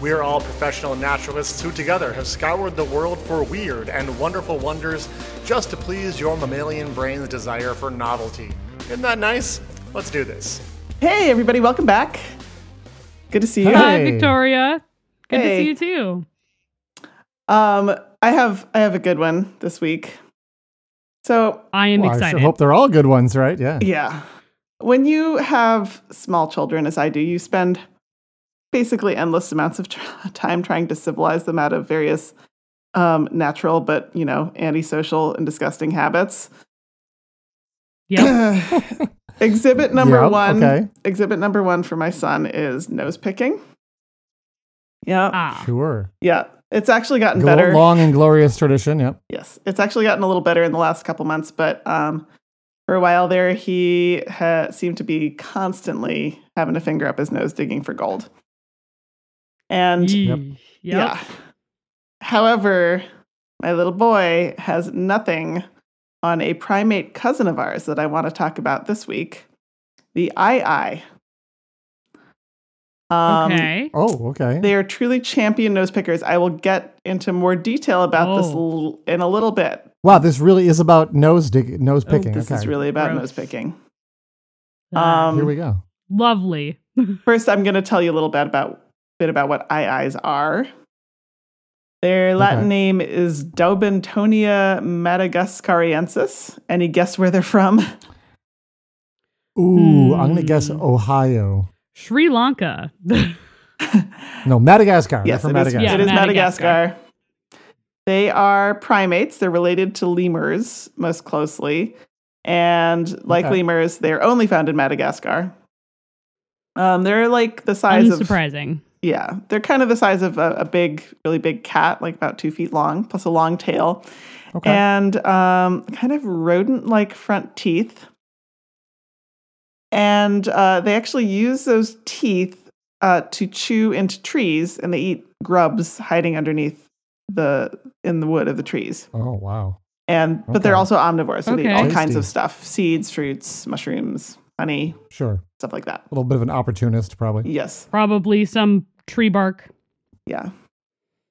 We are all professional naturalists who together have scoured the world for weird and wonderful wonders just to please your mammalian brain's desire for novelty. Isn't that nice? Let's do this. Hey, everybody, welcome back. Good to see you. Hi, Hey. Victoria. Good Hey. to see you too. Um, I have I have a good one this week. So I am Well, I sure hope they're all good ones, right? Yeah. yeah, when you have small children, as I do, you spend basically endless amounts of tr- time trying to civilize them out of various um, natural but you know antisocial and disgusting habits. Yep. exhibit number Yep, one. okay. Exhibit number one for my son is nose picking. Yeah, ah. Sure. yeah. It's actually gotten Glo- better. Long and glorious tradition. Yep. Yes, it's actually gotten a little better in the last couple months, but um, for a while there, he ha- seemed to be constantly having a finger up his nose digging for gold. And Yep. Yeah, however, my little boy has nothing on a primate cousin of ours that I want to talk about this week the eye Um, okay. Oh, okay. They are truly champion nose pickers. I will get into more detail about this Oh. l- in a little bit. Wow, this really is about nose dig- nose Oh, picking. This okay. is really about Gross. nose picking. Um, Here we go. lovely. First, I'm going to tell you a little bit about bit about what aye-ayes are. Their Latin Okay. name is Daubentonia madagascariensis. Any guess where they're from? Ooh, I'm gonna guess Hmm. Ohio. Sri Lanka. No, Madagascar. Yes, from it is, Madagascar. Yeah, it is Madagascar. Madagascar. They are primates. They're related to lemurs most closely. And like Okay. lemurs, they're only found in Madagascar. Um, they're like the size of Unsurprising. Yeah, they're kind of the size of a, a big, really big cat, like about two feet long, plus a long tail, Okay. and um, kind of rodent-like front teeth. And uh, they actually use those teeth uh, to chew into trees, and they eat grubs hiding underneath the in the wood of the trees. oh, wow. And but they're also omnivores, so they eat Okay. all kinds of stuff: seeds, fruits, mushrooms, honey, Sure. stuff like that. A little bit of an opportunist, probably. Yes. Probably some tree bark. Yeah.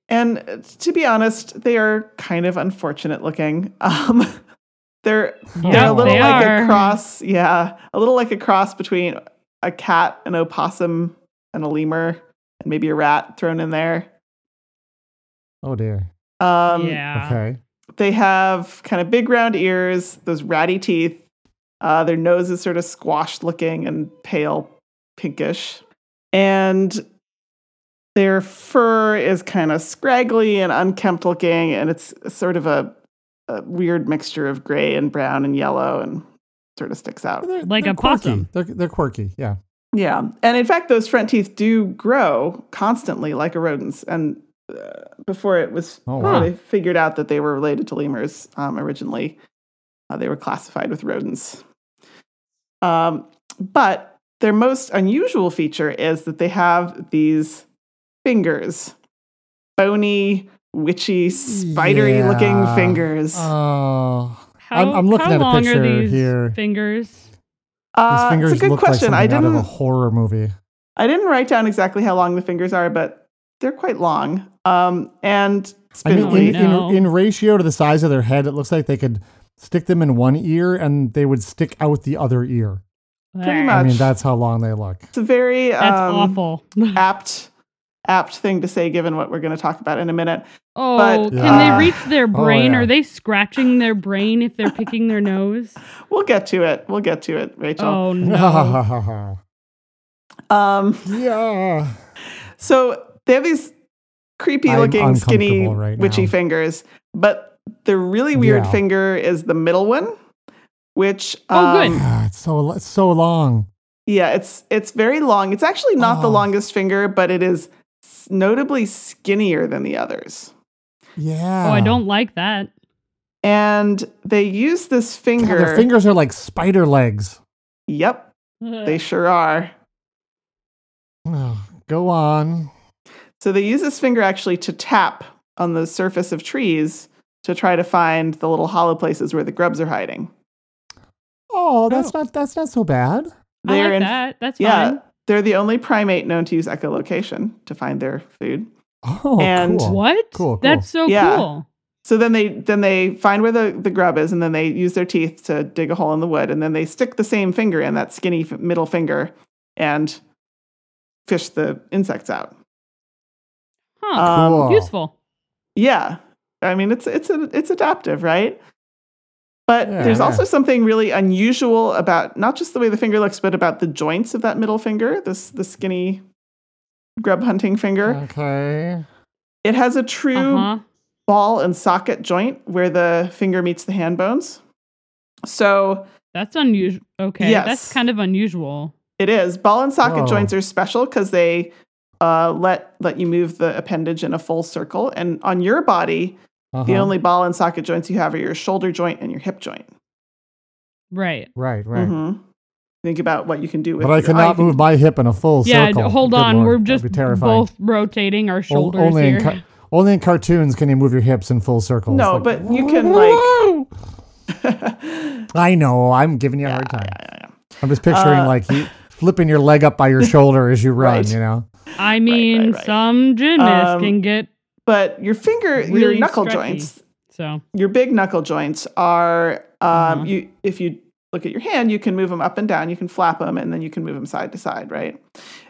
And uh, to be honest, they are kind of unfortunate looking. Um, they're they're Yeah, a little they like are. a cross, yeah, a little like a cross between a cat, an opossum, and a lemur, and maybe a rat thrown in there. Oh dear. Um, yeah. Okay. They have kind of big round ears, those ratty teeth. Uh, their nose is sort of squashed looking and pale pinkish. And their fur is kind of scraggly and unkempt looking, and it's sort of a, a weird mixture of gray and brown and yellow and sort of sticks out. They're- Like they're a quirky. possum. They're, they're quirky. Yeah. Yeah. And in fact, those front teeth do grow constantly like a rodent's. And uh, before it was, Oh, wow. they figured out that they were related to lemurs um, originally, uh, they were classified with rodents. Um, but their most unusual feature is that they have these fingers bony, witchy, spidery looking Yeah. fingers. Oh. How, I'm- I'm looking how at a long picture are these here. fingers? These Uh, fingers it's a good look question. like I something out of a didn't. horror movie. I didn't write down exactly how long the fingers are, but they're quite long. Um, and I mean, in, in, in ratio to the size of their head, it looks like they could stick them in one ear and they would stick out the other ear. Pretty much. I mean, that's how long they look. it's a very That's um, awful. apt apt thing to say given what we're going to talk about in a minute. Oh, but- can Yeah. they reach their brain? yeah. Are they scratching their brain if they're picking their nose? We'll get to it. We'll get to it, Rachel. Oh no. Um, yeah. so they have these creepy looking skinny, right witchy fingers, but the really weird Yeah. finger is the middle one, which Oh, good. um, Ah, it's so it's so long. Yeah, it's it's very long. It's actually not the Oh. longest finger, but it is notably skinnier than the others. Yeah. Oh, I don't like that. And they use this God, finger. their fingers are like spider legs. Yep, they sure are. Oh, go on. So they use this finger actually to tap on the surface of trees to try to find the little hollow places where the grubs are hiding. Oh, that's not that's not so bad. I They're like in- that. That's Yeah, fine. they're the only primate known to use echolocation to find their food. Oh, And- cool. What? Cool, cool. That's so Yeah. cool. So then they then they find where the, the grub is, and then they use their teeth to dig a hole in the wood, and then they stick the same finger in that skinny f- middle finger, and fish the insects out. Huh. Um, Cool. Useful. Yeah, I mean it's it's a, it's adaptive, right? But Yeah, there's yeah. also something really unusual about not just the way the finger looks, but about the joints of that middle finger, this the skinny grub hunting finger. Okay. It has a true Uh-huh. ball and socket joint where the finger meets the hand bones. So That's unusual. Okay. Yes. That's kind of unusual. it is ball and socket Whoa. joints are special because they uh, let let you move the appendage in a full circle. And on your body, the Uh-huh. only ball and socket joints you have are your shoulder joint and your hip joint. Right. Right, right. Mhm. Think about what you can do with. But I cannot you move my hip in a full Yeah, circle. Yeah, hold Good on. Lord, We're that'd just be both rotating our O- shoulders only here. in car- only in cartoons can you move your hips in full circles. No, Like, but you can like. I know. I'm giving you a Yeah, hard time. yeah, yeah, yeah. I'm just picturing Uh, like you flipping your leg up by your shoulder as you run. Right. You know. I mean, right. some gymnasts Um, can get But your finger, your knuckle stretchy. joints, so. your big knuckle joints are. Um, Uh-huh. You if you look at your hand, you can move them up and down. You can flap them, and then you can move them side to side, right?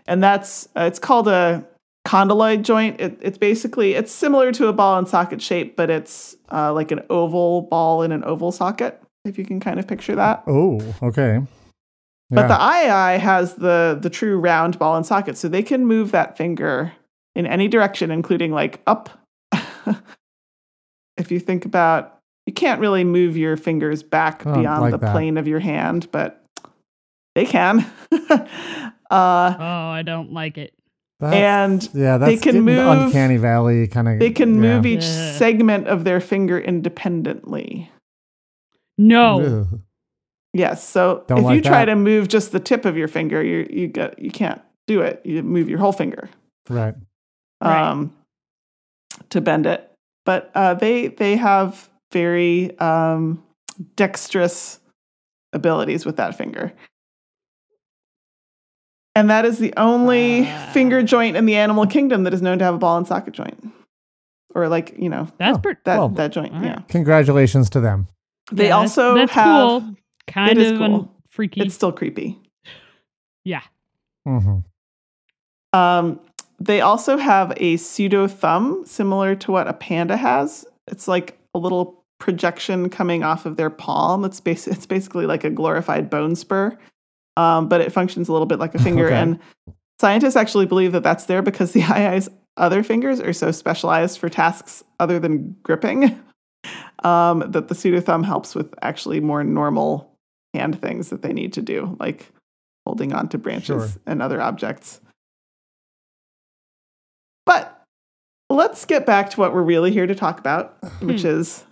And that's uh, it's called a condyloid joint. It, it's basically it's similar to a ball and socket shape, but it's uh, like an oval ball in an oval socket. If you can kind of picture that. Oh, okay. But the Yeah. aye-aye has the the true round ball and socket, so they can move that finger in any direction, including like up. if you think about, you can't really move your fingers back Oh, beyond like the that. plane of your hand, but they can. uh, Oh, I don't like it. That's- and yeah, that's they can getting move- uncanny valley kind of. they can move each Yeah. segment of their finger independently. No. Yes. So Don't if you try that. to move just the tip of your finger, you you get you can't do it. You move your whole finger. Right. Right. um, to bend it. But uh, they they have very um, dexterous abilities with that finger. And that is the only finger joint in the animal kingdom that is known to have a ball and socket joint. Or like, you know, That's Oh, that, Well, that joint. all right. Yeah. Congratulations to them. They yeah, also that's, have cool. Kind It is of cool. freaky. it's still creepy. yeah. hmm Um, they also have a pseudo thumb similar to what a panda has. It's like a little projection coming off of their palm. It's bas- it's basically like a glorified bone spur, um, but it functions a little bit like a finger. Okay. And scientists actually believe that that's there because the aye-aye's other fingers are so specialized for tasks other than gripping um, that the pseudo thumb helps with actually more normal hand things that they need to do, like holding on to branches Sure. and other objects. But let's get back to what we're really here to talk about, which is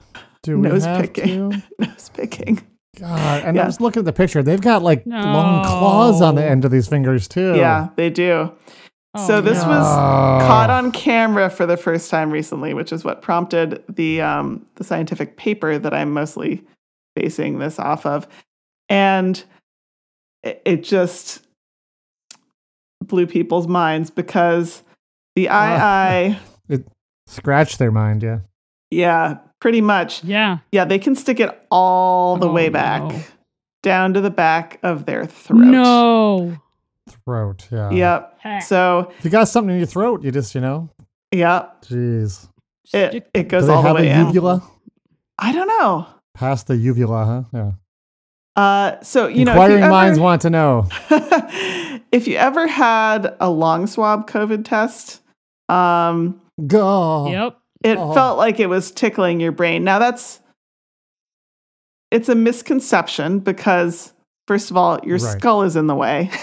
Do we Nose have picking. to? nose picking. God, and Yeah. I was looking at the picture. They've got like long claws on the end of these fingers too. Yeah, they do. Oh, so this no. was caught on camera for the first time recently, which is what prompted the um, the scientific paper that I'm mostly basing this off of, and it, it just blew people's minds because the. aye-aye, scratched their mind. Yeah. yeah, pretty much, Yeah. yeah, they can stick it all the Oh, way back no. down to the back of their throat. No. Throat. Yeah. Yep. Heck. So, If you got something in your throat, you just you know. yep, Jeez. it, Stick- it Do goes they all the way a in. uvula? I don't know. Past the uvula, huh? Yeah. Uh, so you know, if Inquiring minds want to know. if you ever had a long swab COVID test, um, Go. Yep. it Oh. felt like it was tickling your brain. Now that's it's a misconception because first of all, your Right. skull is in the way.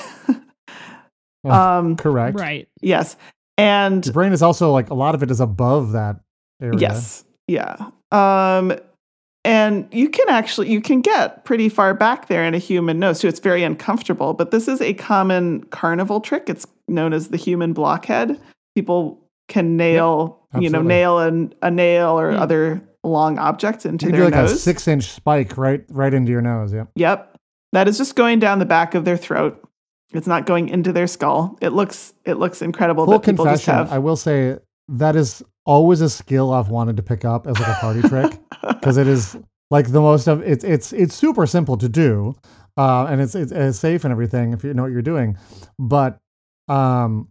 Um, Correct. Right. yes, and Your brain is also like a lot of it is above that area. Yes. Yeah. Um and you can actually you can get pretty far back there in a human nose too. It's very uncomfortable, but this is a common carnival trick. It's known as the human blockhead. People can nail, you know, nail an, a nail or Hmm. other long objects into You their like nose. a six inch spike right right into your nose. Yeah. Yep. That is just going down the back of their throat. It's not going into their skull. It looks it looks incredible Full that people just confession, I will say that is always a skill I've wanted to pick up as like a party trick because it is like the most of it's it's it's super simple to do, uh, and it's, it's it's safe and everything if you know what you're doing, but um,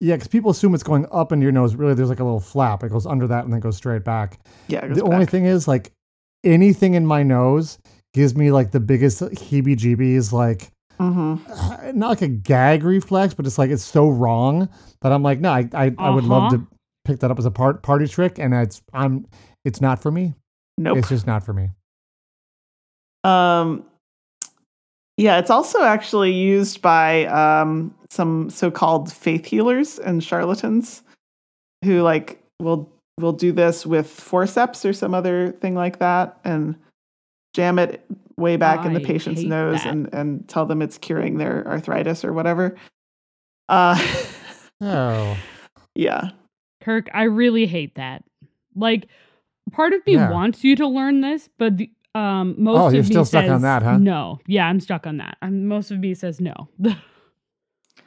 yeah, because people assume it's going up into your nose. Really, there's like a little flap. It goes under that and then goes straight back. yeah, the only thing is like anything in my nose gives me like the biggest heebie-jeebies like Mhm. uh, not like a gag reflex, but it's like it's so wrong that I'm like, no, I I, I would love Uh-huh. to pick that up as a part party trick, and it's I'm it's not for me. Nope. It's just not for me. Um, yeah, it's also actually used by um, some so-called faith healers and charlatans who like will will do this with forceps or some other thing like that and jam it way back in the patient's nose that. and and tell them it's curing their arthritis or whatever. Uh, Oh, yeah. Kirk, I really hate that. Like, part of me Yeah. wants you to learn this, but the, um, most Oh, of you're me still stuck on says that, huh? No, yeah, I'm stuck on that. Um most of me says no.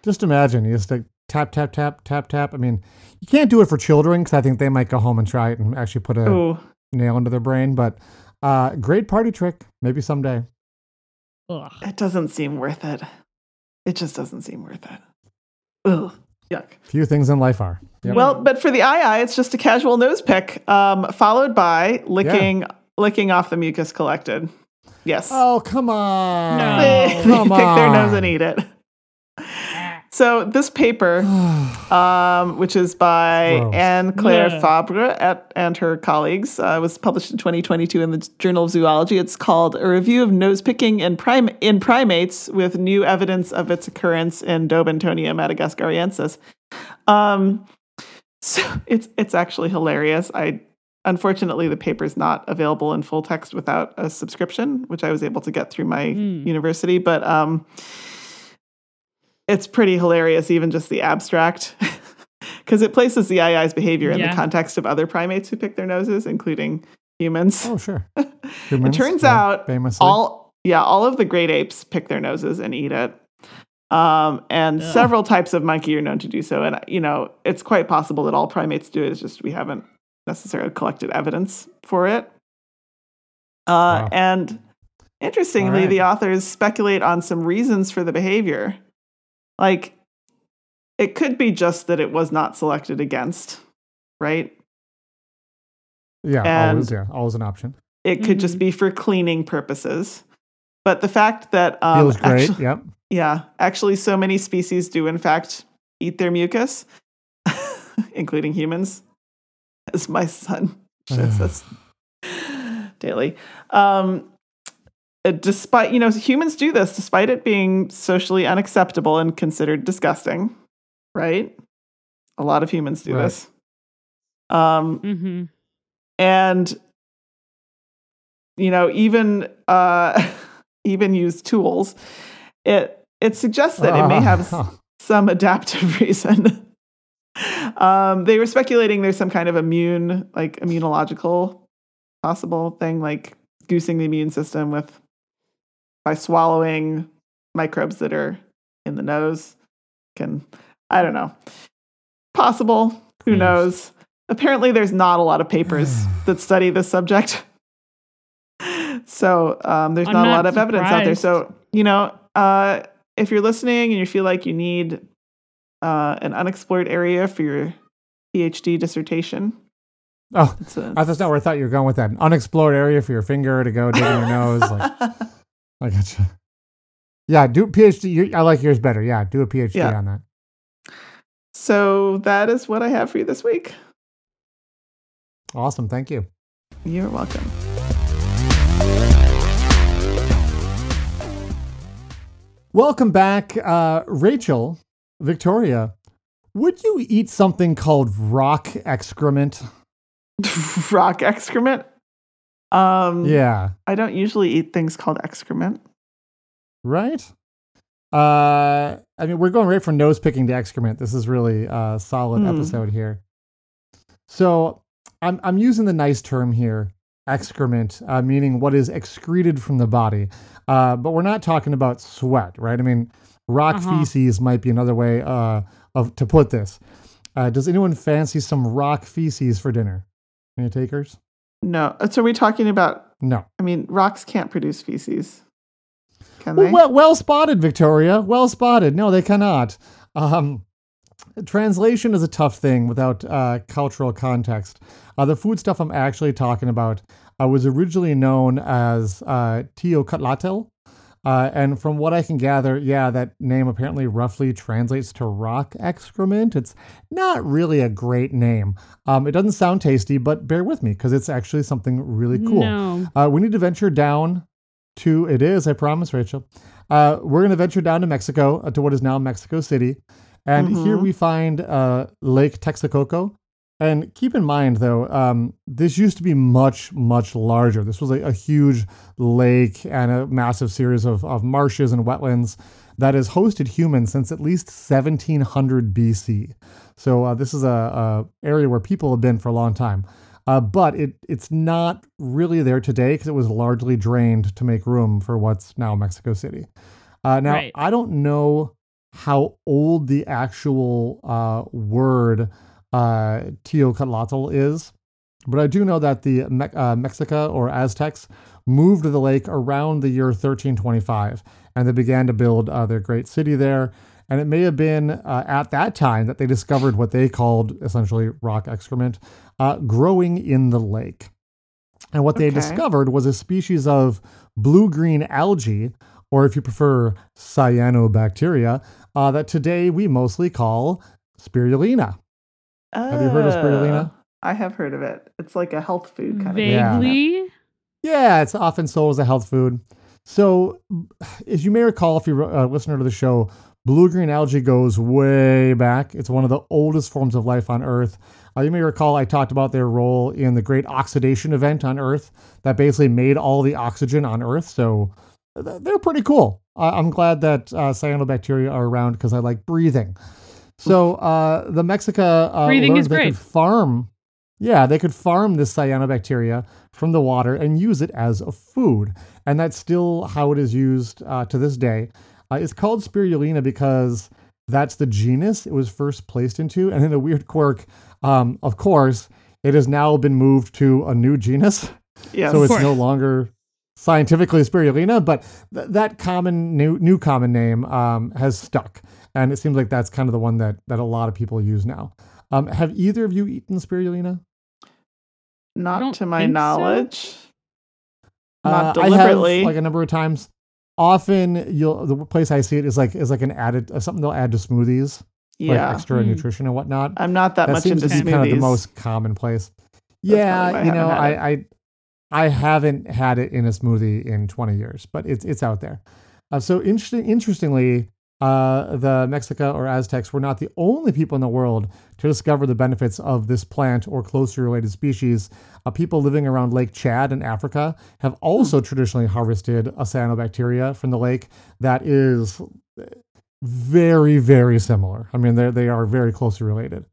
just imagine you just like tap tap tap tap tap. I mean, you can't do it for children because I think they might go home and try it and actually put a Oh, nail into their brain. But uh, great party trick, maybe someday. Ugh. it doesn't seem worth it. It just doesn't seem worth it. Ugh. Yuck. Few things in life are. Yep. Well, but for the aye-aye, it's just a casual nose pick, um, followed by licking licking off the mucus collected. Yes. oh come on! No. They come pick their nose and eat it. So this paper, um, which is by Gross. Anne Claire Yeah. Fabre at, and her colleagues, uh, was published in 2022 in the Journal of Zoology. It's called "A Review of Nose Picking in, Prim- in Primates with New Evidence of Its Occurrence in Daubentonia madagascariensis." Um, so it's it's actually hilarious. I unfortunately the paper's not available in full text without a subscription, which I was able to get through my Hmm. university, but um, it's pretty hilarious, even just the abstract, because it places the aye-aye's behavior in the context of other primates who pick their noses, including humans. Oh sure. it turns yeah, out famously. all yeah, all of the great apes pick their noses and eat it. Um, and Ugh. several types of monkey are known to do so. And you know, it's quite possible that all primates do it. It's just we haven't necessarily collected evidence for it. Uh, Wow. And interestingly, right. the authors speculate on some reasons for the behavior. Like, it could be just that it was not selected against, right? yeah, and- always yeah, always an option. It could just Mhm. be for cleaning purposes. But the fact that um, Feels great. actu- yep. Yeah, actually, so many species do in fact eat their mucus, including humans, as my son shows us daily. Um, uh, despite you know humans do this despite it being socially unacceptable and considered disgusting, right? A lot of humans do Right. this. Um, hmm and you know even uh even use tools it it suggests that it may have Oh, some adaptive reason. Um they were speculating there's some kind of immune like immunological possible thing like goosing the immune system with by swallowing microbes that are in the nose. Can i don't know. Possible. Who Gross. knows? Apparently there's not a lot of papers that study this subject. So um, there's I'm not, a not lot of evidence out there. So you know uh, if you're listening and you feel like you need uh, an unexplored area for your phd dissertation oh, a, I- that's not where I thought you were going with that. An unexplored area for your finger to go dig in your nose. Like, I gotcha. Yeah, do a PhD. You- I like yours better. Yeah, do a PhD Yeah. on that. so that is what i have for you this week Awesome. Thank you. you're welcome Welcome back, uh, Rachel, Victoria. Would you eat something called rock excrement? rock excrement Um, Yeah. I don't usually eat things called excrement. Right? Uh, I mean, we're going right from nose picking to excrement. This is really a solid Hmm. episode here. So I'm, I'm using the nice term here, excrement, uh, meaning what is excreted from the body. Uh, but we're not talking about sweat, right? I mean, rock Uh-huh. feces might be another way uh, of to put this. Uh, does anyone fancy some rock feces for dinner? Any takers? No. Uh, So are we talking about? No. I mean, rocks can't produce feces, can they? Well, well, well spotted, Victoria. Well spotted. No, they cannot. Um, translation is a tough thing without uh, cultural context. Uh, the food stuff I'm actually talking about uh, was originally known as uh, teocatlatl. Uh, and from what I can gather, yeah, that name apparently roughly translates to rock excrement. It's not really a great name. Um, it doesn't sound tasty, but bear with me because it's actually something really cool. No. Uh, we need to venture down to it is, I promise, Rachel. Uh, we're going to venture down to Mexico, uh, to what is now Mexico City. And here Mhm. we find uh, Lake Texcoco. And keep in mind, though, um, this used to be much, much larger. This was a, a huge lake and a massive series of, of marshes and wetlands that has hosted humans since at least 1700 BC. So uh, this is a, a area where people have been for a long time. Uh, but it it's not really there today because it was largely drained to make room for what's now Mexico City. Uh, now Right. I don't know how old the actual uh, word uh, Teocatlatl is, but I do know that the Me- uh, Mexica or Aztecs moved to the lake around the year 1325, and they began to build uh, their great city there. And it may have been uh, at that time that they discovered what they called essentially rock excrement uh, growing in the lake. And what they Okay. discovered was a species of blue green algae, or if you prefer, cyanobacteria, uh, that today we mostly call spirulina. Have you heard of spirulina? Oh, I have heard of it. It's like a health food kind of thing. Yeah. Vaguely. Yeah, it's often sold as a health food. So, as you may recall, if you're a listener to the show, blue green algae goes way back. It's one of the oldest forms of life on Earth. Uh, you may recall I talked about their role in the Great Oxidation Event on Earth that basically made all the oxygen on Earth. So, th- they're pretty cool. Uh, I'm glad that uh, cyanobacteria are around because I like breathing. So, uh, the Mexica uh, Breathing learned is they great. could farm. Yeah, they could farm this cyanobacteria from the water and use it as a food. And that's still how it is used uh, to this day. Uh, it's called spirulina because that's the genus it was first placed into. And in a weird quirk, um, of course, it has now been moved to a new genus. Yes. so it's course. no longer scientifically spirulina, but th- that common new new common name um, has stuck. And it seems like that's kind of the one that, that a lot of people use now. Um, have either of you eaten spirulina? Not to my think so. knowledge. Not Uh, I deliberately. have like a number of times. Often, you'll the place I see it is like is like an added uh, something they'll add to smoothies, like extra Hmm. nutrition and whatnot. I'm not that, that much seems into to be smoothies. kind of the most commonplace. probably Yeah, you know, I, I I haven't had it in a smoothie in 20 years, but it's it's out there. Uh, so interesting, interestingly, uh, the Mexica or Aztecs were not the only people in the world to discover the benefits of this plant or closely related species. Uh, people living around Lake Chad in Africa have also traditionally harvested a cyanobacteria from the lake that is very, very similar. I mean, they they are very closely related.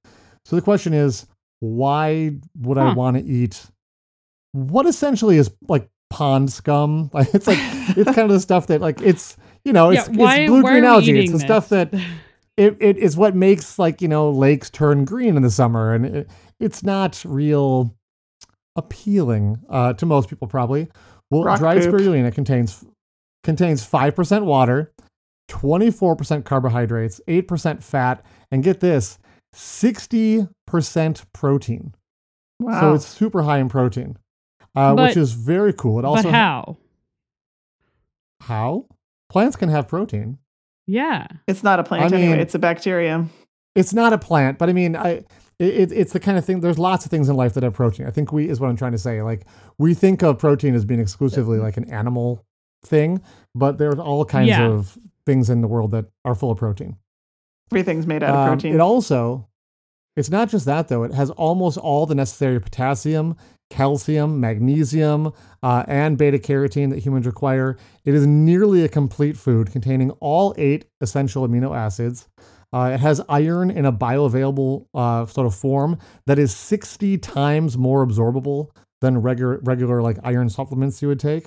So the question is, why would I want to eat what essentially is like pond scum? Like it's like it's kind of the stuff that like it's you know it's, yeah, why, it's blue green algae. It's eating the stuff that it, it is what makes like you know lakes turn green in the summer, and it, it's not real appealing uh, to most people probably. Well, Rock dried poop. spirulina contains contains five percent water, twenty four percent carbohydrates, eight percent fat, and get this, sixty percent protein. wow. So it's super high in protein, uh, which is very cool. It also but how? how plants can have protein. Yeah. It's not a plant I anyway. mean- It's a bacterium. It's not a plant, but I mean, I it, it's the kind of thing. There's lots of things in life that have protein. I think we is what I'm trying to say. Like we think of protein as being exclusively like an animal thing, but there's all kinds Yeah. of things in the world that are full of protein. Everything's made out of Um, protein. It also, It's not just that though; it has almost all the necessary potassium, calcium, magnesium, uh, and beta carotene that humans require. It is nearly a complete food containing all eight essential amino acids. Uh, it has iron in a bioavailable uh, sort of form that is 60 times more absorbable than regular, regular like iron supplements you would take.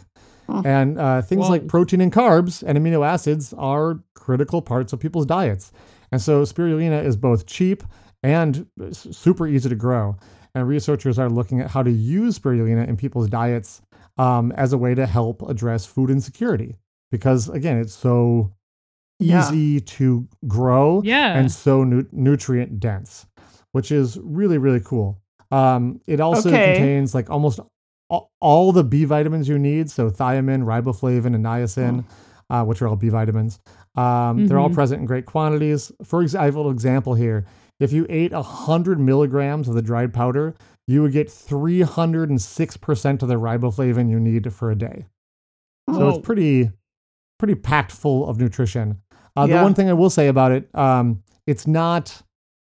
And uh, things Whoa. like protein and carbs and amino acids are critical parts of people's diets. And so spirulina is both cheap and super easy to grow. And researchers are looking at how to use spirulina in people's diets um, as a way to help address food insecurity. Because again, it's so Yeah. easy to grow Yeah. and so nu- nutrient dense, which is really, really cool. Um, it also Okay. contains like almost all, all the B vitamins you need. So thiamine, riboflavin, and niacin, uh, which are all B vitamins. Um, They're all Mhm. present in great quantities. For example, example here, if you ate 100 milligrams of the dried powder, you would get 306% of the riboflavin you need for a day. So Whoa. it's pretty, pretty packed full of nutrition. Uh, Yeah. The one thing I will say about it, um, it's not,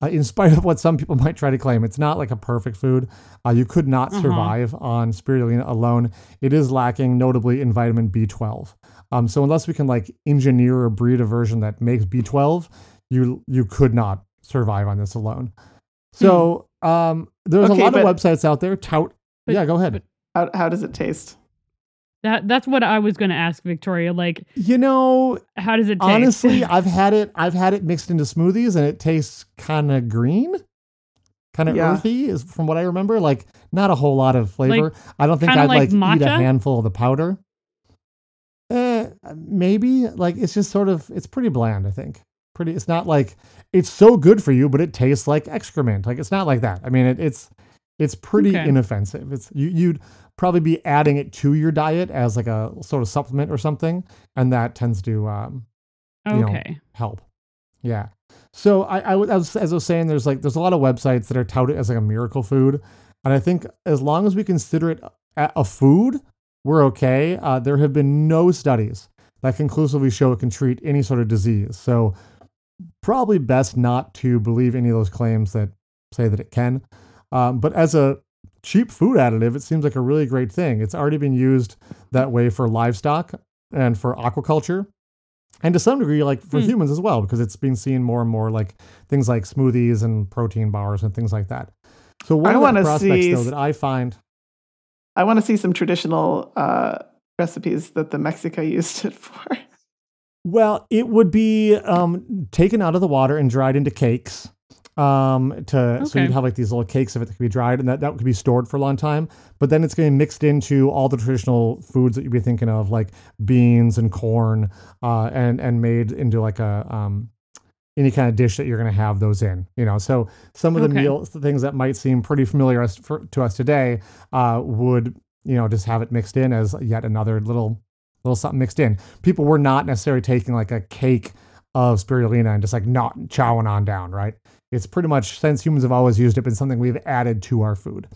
uh, in spite of what some people might try to claim, it's not like a perfect food. Uh, you could not Uh-huh. survive on spirulina alone. It is lacking, notably, in vitamin B12. Um, so unless we can like engineer or breed a version that makes B12, you you could not survive on this alone. So um, there's Okay, a lot but- of websites out there tout. But- yeah, go ahead. but- How, how does it taste? That that's what I was going to ask Victoria. Like, you know, how does it taste? honestly i've had it i've had it mixed into smoothies and it tastes kind of green kind of Yeah. earthy is from what i remember like not a whole lot of flavor i don't think i'd like like, eat a handful of the powder eh, maybe like it's just sort of it's pretty bland i think pretty it's not like it's so good for you but it tastes like excrement like it's not like that i mean it, it's it's pretty Okay. inoffensive it's you, you'd probably be adding it to your diet as like a sort of supplement or something and that tends to um you know, okay. help. Yeah. So I, I, was- as I was saying, there's like there's a lot of websites that are touted as like a miracle food, and I think as long as we consider it a, a food, we're okay. Uh, there have been no studies that conclusively show it can treat any sort of disease. So probably best not to believe any of those claims that say that it can. Um, but as a cheap food additive, it seems like a really great thing. It's already been used that way for livestock and for aquaculture and to some degree like for Hmm. humans as well because it's being seen more and more like things like smoothies and protein bars and things like that so one I of the prospects see though that i find I want to see some traditional uh, recipes that the Mexica used it for. Well it would be um, taken out of the water and dried into cakes um to so you'd have like these little cakes of it that could be dried and that, that could be stored for a long time but then it's getting mixed into all the traditional foods that you'd be thinking of like beans and corn uh and and made into like a um any kind of dish that you're going to have those in you know so some of the Okay. meals the things that might seem pretty familiar to us today uh would you know just have it mixed in as yet another little little something mixed in people were not necessarily taking like a cake of spirulina and just like not chowing on down right it's pretty much since humans have always used it been something we've added to our food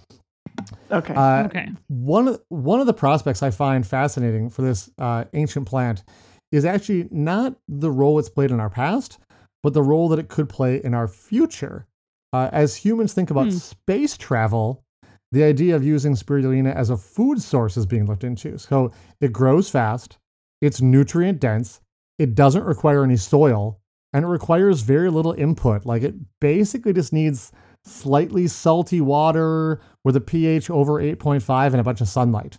Okay. uh, okay. one of one of the prospects I find fascinating for this uh, ancient plant is actually not the role it's played in our past, but the role that it could play in our future. Uh, as humans think about Hmm. space travel, the idea of using spirulina as a food source is being looked into. So it grows fast, it's nutrient dense, it doesn't require any soil, and it requires very little input. Like it basically just needs slightly salty water with a pH over 8.5 and a bunch of sunlight.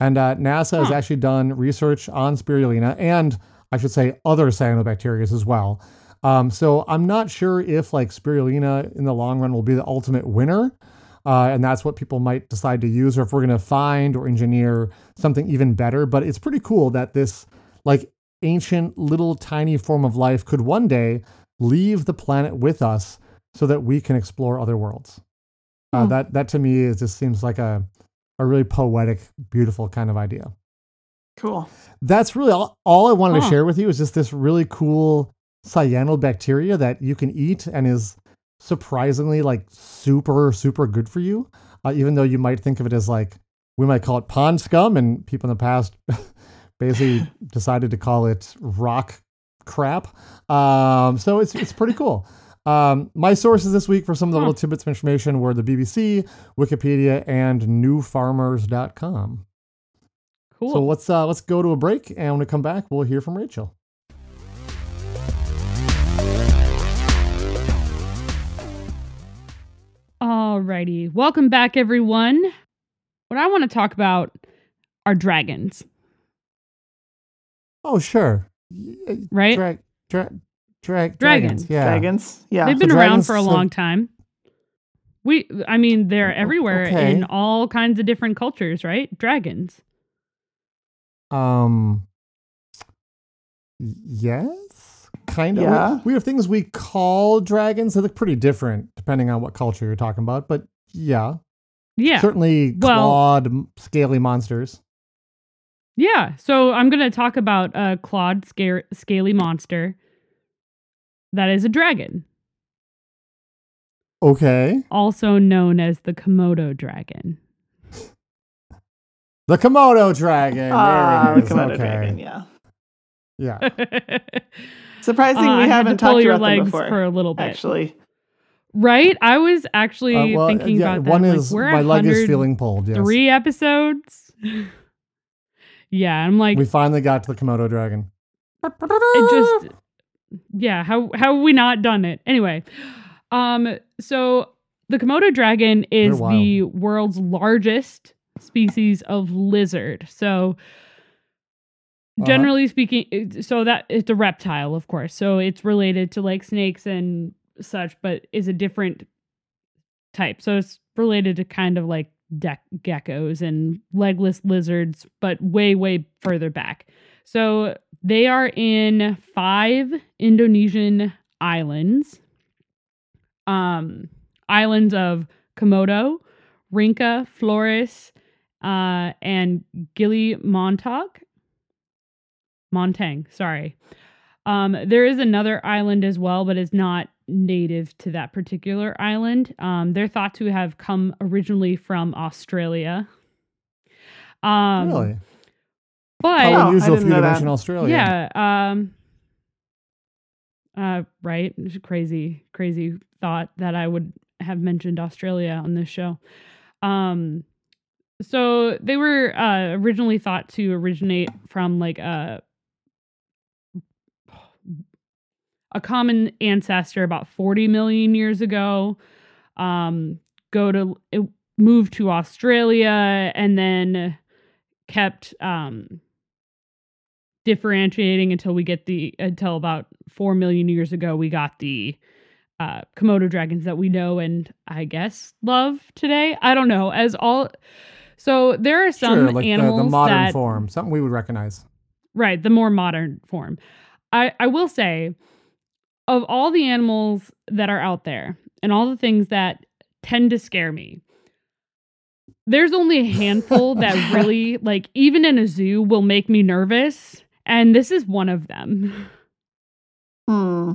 And uh, NASA has actually done research on spirulina and I should say other cyanobacteria as well. Um, so I'm not sure if like spirulina in the long run will be the ultimate winner. Uh, and that's what people might decide to use, or if we're going to find or engineer something even better. But it's pretty cool that this like ancient little tiny form of life could one day leave the planet with us so that we can explore other worlds. Uh, Hmm. that that to me is just seems like a a really poetic, beautiful kind of idea. cool. That's really all, all I wanted to share with you is just this really cool cyanobacteria that you can eat and is surprisingly like super super good for you. Uh, even though you might think of it as like we might call it pond scum, and people in the past basically decided to call it rock crap. Um, so it's it's pretty cool. Um, my sources this week for some of the little tidbits of information were the BBC, Wikipedia, and newfarmers.com. Cool. So let's uh, let's go to a break, and when we come back, we'll hear from Rachel. Alrighty. Welcome back, everyone. What I want to talk about are dragons, Oh, sure. Right? Drag, dra- drag, Dragons. dragons. Yeah. Dragons. Yeah. They've been So around for a have- long time. We, I mean, they're everywhere okay. in all kinds of different cultures, right? Dragons. Um. Yes. Kind of. Yeah. We, we have things we call dragons. that look pretty different depending on what culture you're talking about. But yeah, Yeah. certainly clawed, m- scaly monsters. Yeah. So I'm going to talk about a clawed, scare, scaly monster that is a dragon, Okay. also known as the Komodo dragon. The Komodo dragon. Ah, the. Komodo okay. dragon. Yeah. Yeah. Surprising Uh, we had haven't to pull talked your about them legs before. for a little bit. Actually, Right? I was actually Uh, well, thinking yeah, about that. one I'm like, is my leg is feeling pulled. Yes. episodes. yeah, I'm like, we finally got to the Komodo dragon. it just yeah how how have we not done it anyway um so the komodo dragon is the world's largest species of lizard so Uh-huh. generally speaking so that it's a reptile of course. So it's related to like snakes and such but is a different type. So it's related to kind of like dec- geckos and legless lizards but way way further back. So they are in five indonesian islands. Um islands of komodo rinca flores uh and gili montauk Montang, sorry. Um, there is another island as well, but is not native to that particular island. Um, they're thought to have come originally from Australia. Um, really? But How Oh, unusual for didn't you to mention Australia. yeah. Um, uh, right. Crazy, crazy thought that I would have mentioned Australia on this show. Um, so they were uh, originally thought to originate from like a a common ancestor about 40 million years ago. Um, go to it moved to Australia and then kept um differentiating until we get the until about four million years ago we got the uh komodo dragons that we know and i guess love today i don't know as all so there are some sure, like the, animals the modern that form, something we would recognize. right the more modern form i i will say of all the animals that are out there and all the things that tend to scare me there's only a handful that really like even in a zoo will make me nervous and this is one of them Hmm.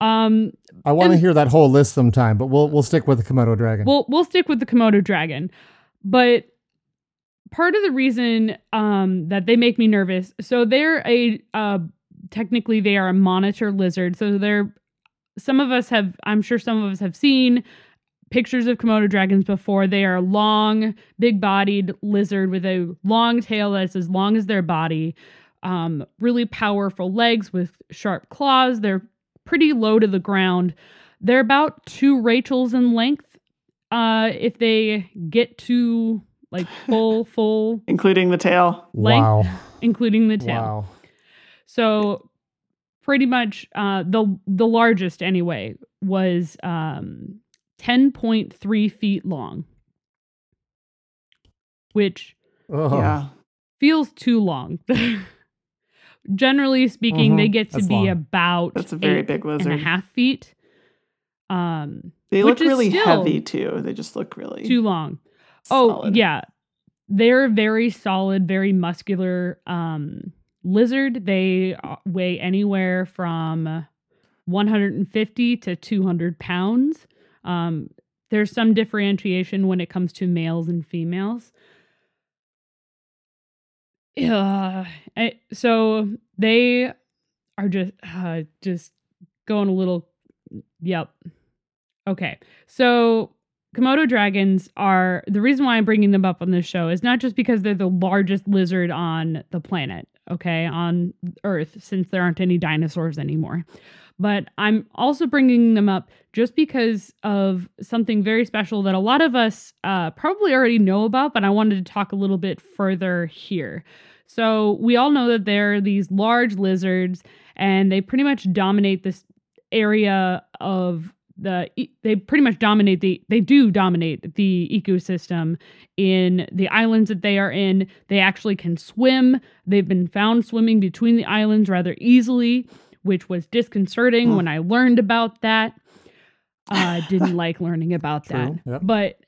um I want to hear that whole list sometime, but we'll we'll stick with the Komodo dragon. We'll we'll stick with the Komodo dragon. But part of the reason um that they make me nervous, so they're a uh technically they are a monitor lizard. So they're some of us have I'm sure some of us have seen pictures of Komodo dragons before. They are a long, big-bodied lizard with a long tail that's as long as their body. Um, really powerful legs with sharp claws. They're pretty low to the ground. They're about two Rachels in length. Uh, if they get to like full, full, Including the tail. length, wow. including the tail. Wow. So pretty much uh the the largest anyway was um 10.3 feet long. Which Ugh. Yeah. feels too long. Generally speaking, they Mhm, get to that's be long. about That's a very eight big and a lizard. half feet. Um They look really heavy too. They just look really too long. Oh, yeah. They're very solid, very muscular um lizard. They uh, weigh anywhere from 150 to 200 pounds. Um there's some differentiation when it comes to males and females. Yeah. I- so they are just uh, just going a little Yep. Okay. So Komodo dragons are the reason why I'm bringing them up on this show is not just because they're the largest lizard on the planet, okay, on Earth, since there aren't any dinosaurs anymore. But I'm also bringing them up just because of something very special that a lot of us uh, probably already know about, but I wanted to talk a little bit further here. So, we all know that there are these large lizards, and they pretty much dominate this area of the e- they pretty much dominate the they do dominate the ecosystem in the islands that they are in they actually can swim they've been found swimming between the islands rather easily which was disconcerting Hmm. when i learned about that i didn't like learning about that yep. but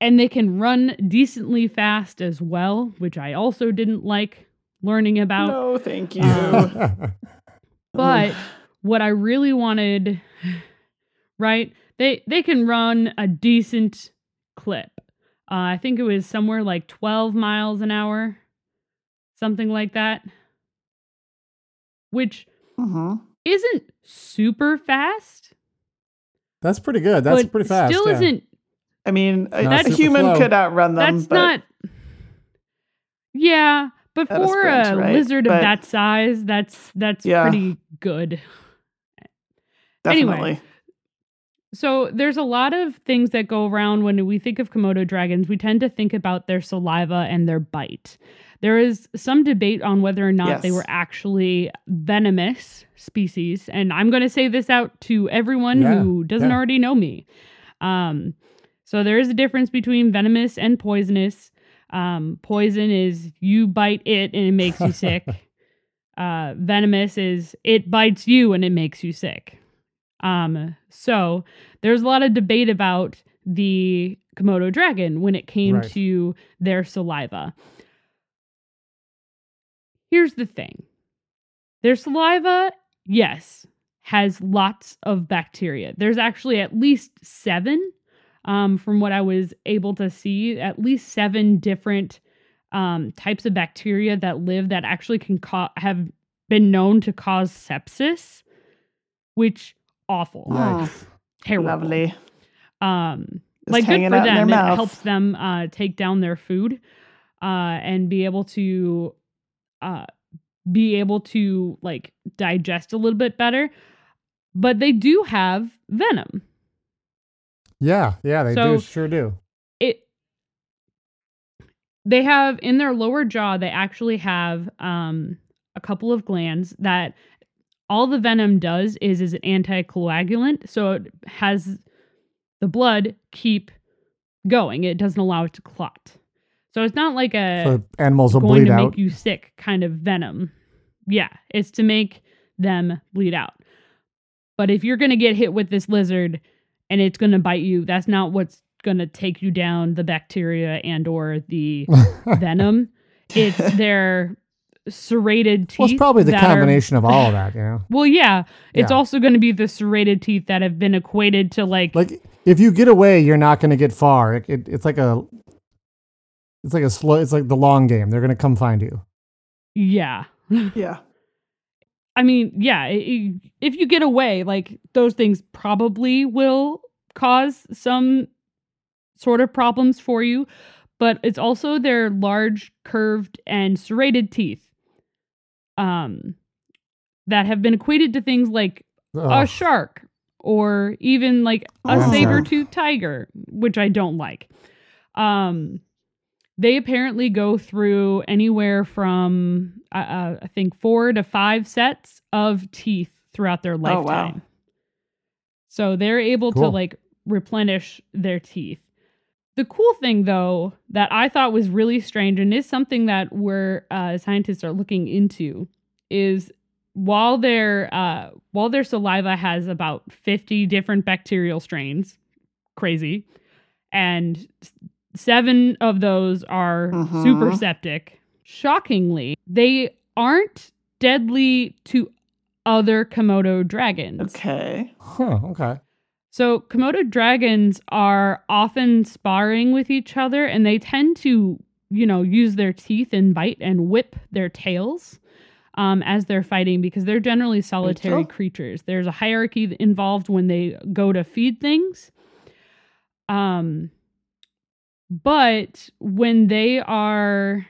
and they can run decently fast as well which i also didn't like learning about No, thank you. but what I really wanted, right? They they can run a decent clip. Uh, I think it was somewhere like 12 miles an hour, something like that. Which Mhm. isn't super fast. That's pretty good. That's but pretty fast. Still yeah. isn't. I mean, a, Not a super human slow. could outrun them, That's but not. Yeah, but At a for sprint, a right? lizard But- of that size, that's that's Yeah. pretty good. anyway. So there's a lot of things that go around when we think of Komodo dragons. We tend to think about their saliva and their bite. There is some debate on whether or not they were actually venomous species, and I'm going to say this out to everyone Yeah, who doesn't yeah. already know me. Um, so there is a difference between venomous and poisonous. Um, poison is you bite it and it makes you sick. Uh, venomous is it bites you and it makes you sick. Um, so there's a lot of debate about the Komodo dragon when it came Right. to their saliva. Here's the thing their saliva, yes, has lots of bacteria. There's actually at least seven, um, from what I was able to see, at least seven different um, types of bacteria that live that actually can ca- have been known to cause sepsis, which awful, Yikes. terrible. Lovely. Um, Just like good for out in their them. It mouth. helps them uh, take down their food uh, and be able to uh, be able to like digest a little bit better. But they do have venom. Yeah, yeah, they So- do, sure do. it they have in their lower jaw they actually have um a couple of glands that all the venom does is is an anticoagulant so it has the blood keep going. It doesn't allow it to clot. So it's not like a So animals will going bleed to out. make you sick kind of venom. Yeah it's to make them bleed out. But if you're going to get hit with this lizard and it's going to bite you that's not what's going to take you down the bacteria and or the venom. It's their serrated teeth well, it's probably the that are- combination of all of that, you know. well yeah it's Yeah. also going to be the serrated teeth that have been equated to like, Like if you get away, you're not going to get far. It, it, it's like a, it's like a slow. It's like the long game. They're going to come find you. yeah Yeah. I mean, yeah, i- i- if you get away, like those things probably will cause some sort of problems for you, but it's also their large, curved, and serrated teeth um, that have been equated to things like a shark or even like a Oh. saber-toothed tiger, which I don't like. Um they apparently go through anywhere from uh, uh, I think 4 to 5 sets of teeth throughout their lifetime. Oh, wow. lifetime. So they're able to like replenish their teeth. The cool thing, though, that I thought was really strange and is something that we're uh, scientists are looking into, is while their uh, while their saliva has about fifty different bacterial strains, crazy, and seven of those are Mhm. super septic. Shockingly, they aren't deadly to other Komodo dragons. Okay. Huh, okay. So Komodo dragons are often sparring with each other and they tend to, you know, use their teeth and bite and whip their tails. um, as they're fighting because they're generally solitary creatures. There's a hierarchy involved when they go to feed things. Um, but when they are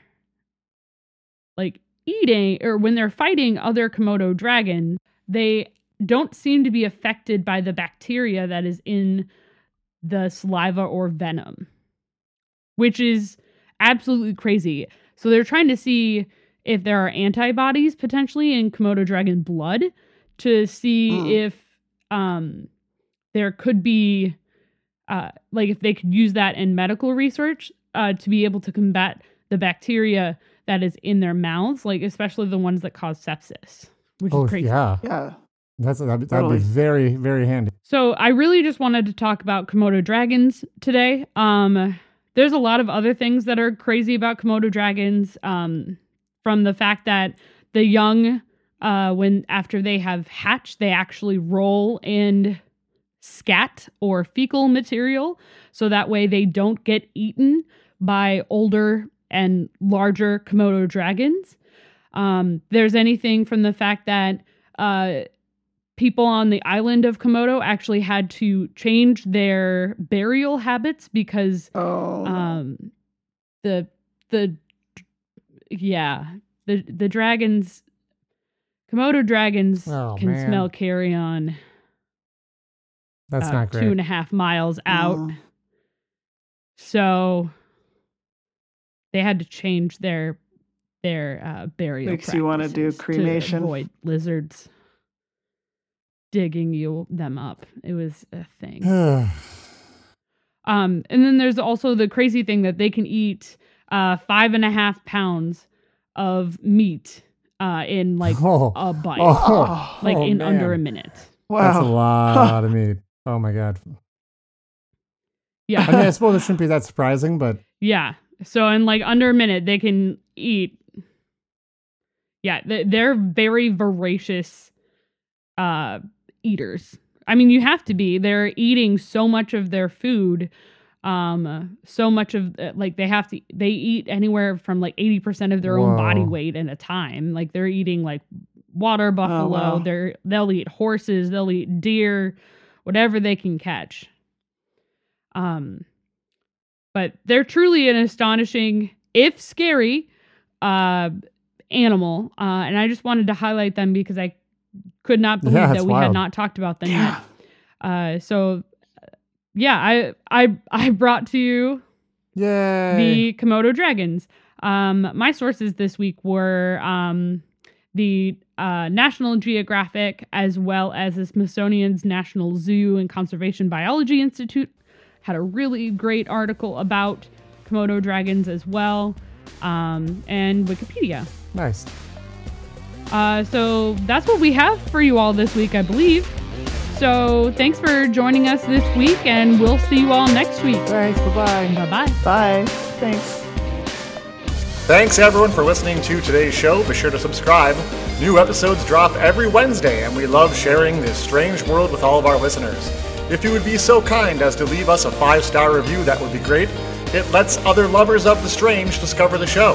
like eating or when they're fighting other Komodo dragon, they don't seem to be affected by the bacteria that is in the saliva or venom, which is absolutely crazy. So they're trying to see if there are antibodies potentially in Komodo dragon blood to see Mm. if um there could be uh like if they could use that in medical research uh to be able to combat the bacteria that is in their mouths, like especially the ones that cause sepsis, which Oh is crazy. yeah, Yeah. That's that'd, that'd be very very handy. So I really just wanted to talk about Komodo dragons today. Um, there's a lot of other things that are crazy about Komodo dragons. Um, from the fact that the young, uh, when after they have hatched, they actually roll in scat or fecal material, so that way they don't get eaten by older and larger Komodo dragons. Um, there's anything from the fact that uh, people on the island of Komodo actually had to change their burial habits because Oh. um the the yeah the the dragons Komodo dragons Oh, can man. smell carrion That's uh, not great. two and a half miles out Mm. so they had to change their their uh, burial Makes you wanna do cremation. to avoid lizards digging you them up it was a thing Um, and then there's also the crazy thing that they can eat uh, five and a half pounds of meat uh, in like oh, a bite, oh, like oh, in under a man. minute. That's a lot of meat. Oh my god. Yeah, I mean, I suppose it shouldn't be that surprising, but yeah. So in like under a minute, they can eat. Yeah, they're very voracious uh, eaters. I mean, you have to be. They're eating so much of their food. Um, so much of uh, like they have to. They eat anywhere from like eighty percent of their own body weight in a time. Like they're eating like water buffalo. wow. They're they'll eat horses. They'll eat deer, whatever they can catch. Um, but they're truly an astonishing, if scary, uh, animal. Uh, and I just wanted to highlight them because I could not believe Yeah, that we had not talked about them Yeah. yet. Uh, so yeah, I I I brought to you yay. the Komodo dragons. Um, my sources this week were um, the uh, National Geographic as well as the Smithsonian's National Zoo and Conservation Biology Institute had a really great article about Komodo dragons as well, um, and Wikipedia. nice. Uh, so that's what we have for you all this week, I believe. So thanks for joining us this week, and we'll see you all next week. Thanks. Bye bye. Bye bye. Bye. Thanks. Thanks everyone for listening to today's show. Be sure to subscribe. New episodes drop every Wednesday, and we love sharing this strange world with all of our listeners. If you would be so kind as to leave us a five star review, that would be great. It lets other lovers of the strange discover the show.